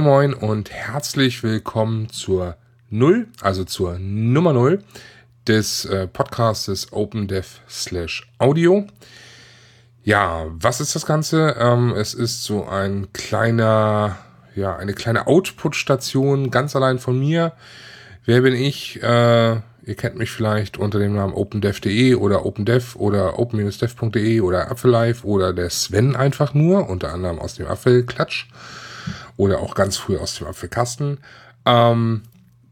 moin und herzlich willkommen zur Null, also zur Nummer Null des äh, Podcastes OpenDev slash Audio. Ja, was ist das Ganze? Ähm, es ist so ein kleiner, ja, eine kleine Output-Station, ganz allein von mir. Wer bin ich? Äh, ihr kennt mich vielleicht unter dem Namen opendev.de oder opendev oder open-dev.de oder Apfellife oder der Sven einfach nur, unter anderem aus dem Apfelklatsch oder auch ganz früh aus dem Apfelkasten. Ähm,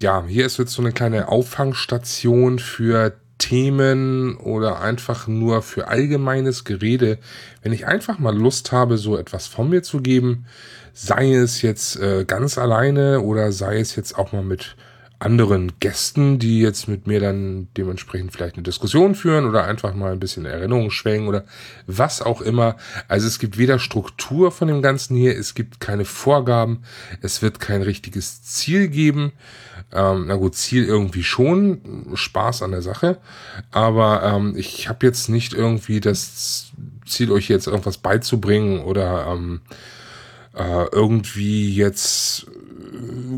ja, hier ist jetzt so eine kleine Auffangstation für Themen oder einfach nur für allgemeines Gerede, wenn ich einfach mal Lust habe, so etwas von mir zu geben, sei es jetzt äh, ganz alleine oder sei es jetzt auch mal mit anderen Gästen, die jetzt mit mir dann dementsprechend vielleicht eine Diskussion führen oder einfach mal ein bisschen Erinnerungen schwängen oder was auch immer. Also es gibt weder Struktur von dem Ganzen hier, es gibt keine Vorgaben, es wird kein richtiges Ziel geben. Ähm, na gut, Ziel irgendwie schon, Spaß an der Sache, aber ähm, ich habe jetzt nicht irgendwie das Ziel, euch jetzt irgendwas beizubringen oder ähm, äh, irgendwie jetzt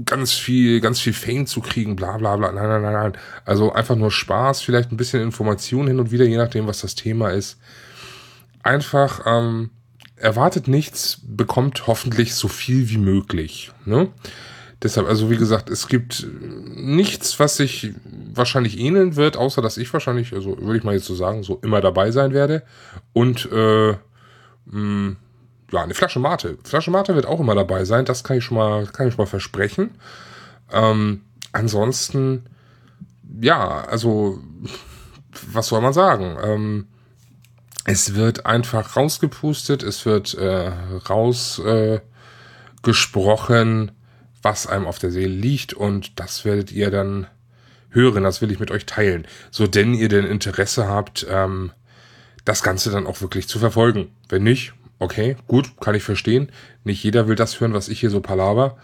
ganz viel, ganz viel Fame zu kriegen, bla bla bla. Nein, nein, nein, nein. Also einfach nur Spaß, vielleicht ein bisschen Information hin und wieder, je nachdem, was das Thema ist. Einfach ähm, erwartet nichts, bekommt hoffentlich so viel wie möglich. Ne? Deshalb, also wie gesagt, es gibt nichts, was sich wahrscheinlich ähneln wird, außer dass ich wahrscheinlich, also würde ich mal jetzt so sagen, so immer dabei sein werde. Und äh, mh, ja, eine Flasche Mate. Flasche Mate wird auch immer dabei sein, das kann ich schon mal, kann ich schon mal versprechen. Ähm, ansonsten, ja, also, was soll man sagen? Ähm, es wird einfach rausgepustet, es wird äh, rausgesprochen, äh, was einem auf der Seele liegt und das werdet ihr dann hören, das will ich mit euch teilen. So denn ihr denn Interesse habt, ähm, das Ganze dann auch wirklich zu verfolgen. Wenn nicht, okay, gut, kann ich verstehen. Nicht jeder will das hören, was ich hier so palaver.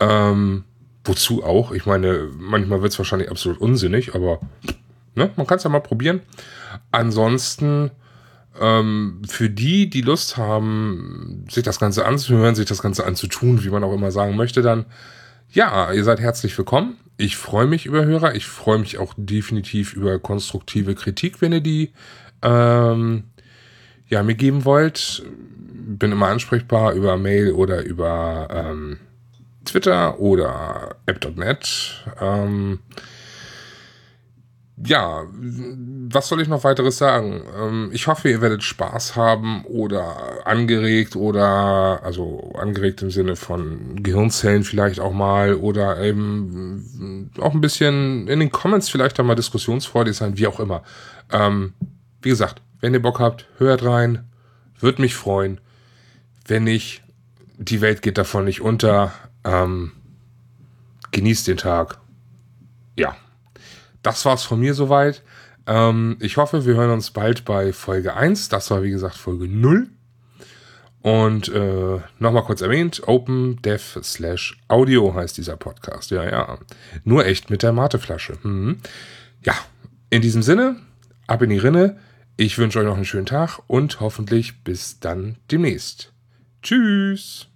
Ähm, wozu auch? Ich meine, manchmal wird es wahrscheinlich absolut unsinnig, aber ne, man kann es ja mal probieren. Ansonsten, ähm, für die, die Lust haben, sich das Ganze anzuhören, sich das Ganze anzutun, wie man auch immer sagen möchte, dann ja, ihr seid herzlich willkommen. Ich freue mich über Hörer. Ich freue mich auch definitiv über konstruktive Kritik, wenn ihr die ähm, ja, mir geben wollt, bin immer ansprechbar über Mail oder über ähm, Twitter oder app.net. Ähm, ja, was soll ich noch weiteres sagen? Ähm, ich hoffe, ihr werdet Spaß haben oder angeregt oder, also angeregt im Sinne von Gehirnzellen vielleicht auch mal oder eben auch ein bisschen in den Comments vielleicht einmal diskussionsfreudig sein, wie auch immer. Ähm, wie gesagt, wenn ihr Bock habt, hört rein. Würde mich freuen. Wenn nicht, die Welt geht davon nicht unter. Ähm, genießt den Tag. Ja, das war's von mir soweit. Ähm, ich hoffe, wir hören uns bald bei Folge 1. Das war, wie gesagt, Folge 0. Und äh, nochmal kurz erwähnt, Open Dev slash Audio heißt dieser Podcast. Ja, ja. Nur echt mit der Mateflasche. Mhm. Ja, in diesem Sinne, ab in die Rinne. Ich wünsche euch noch einen schönen Tag und hoffentlich bis dann demnächst. Tschüss.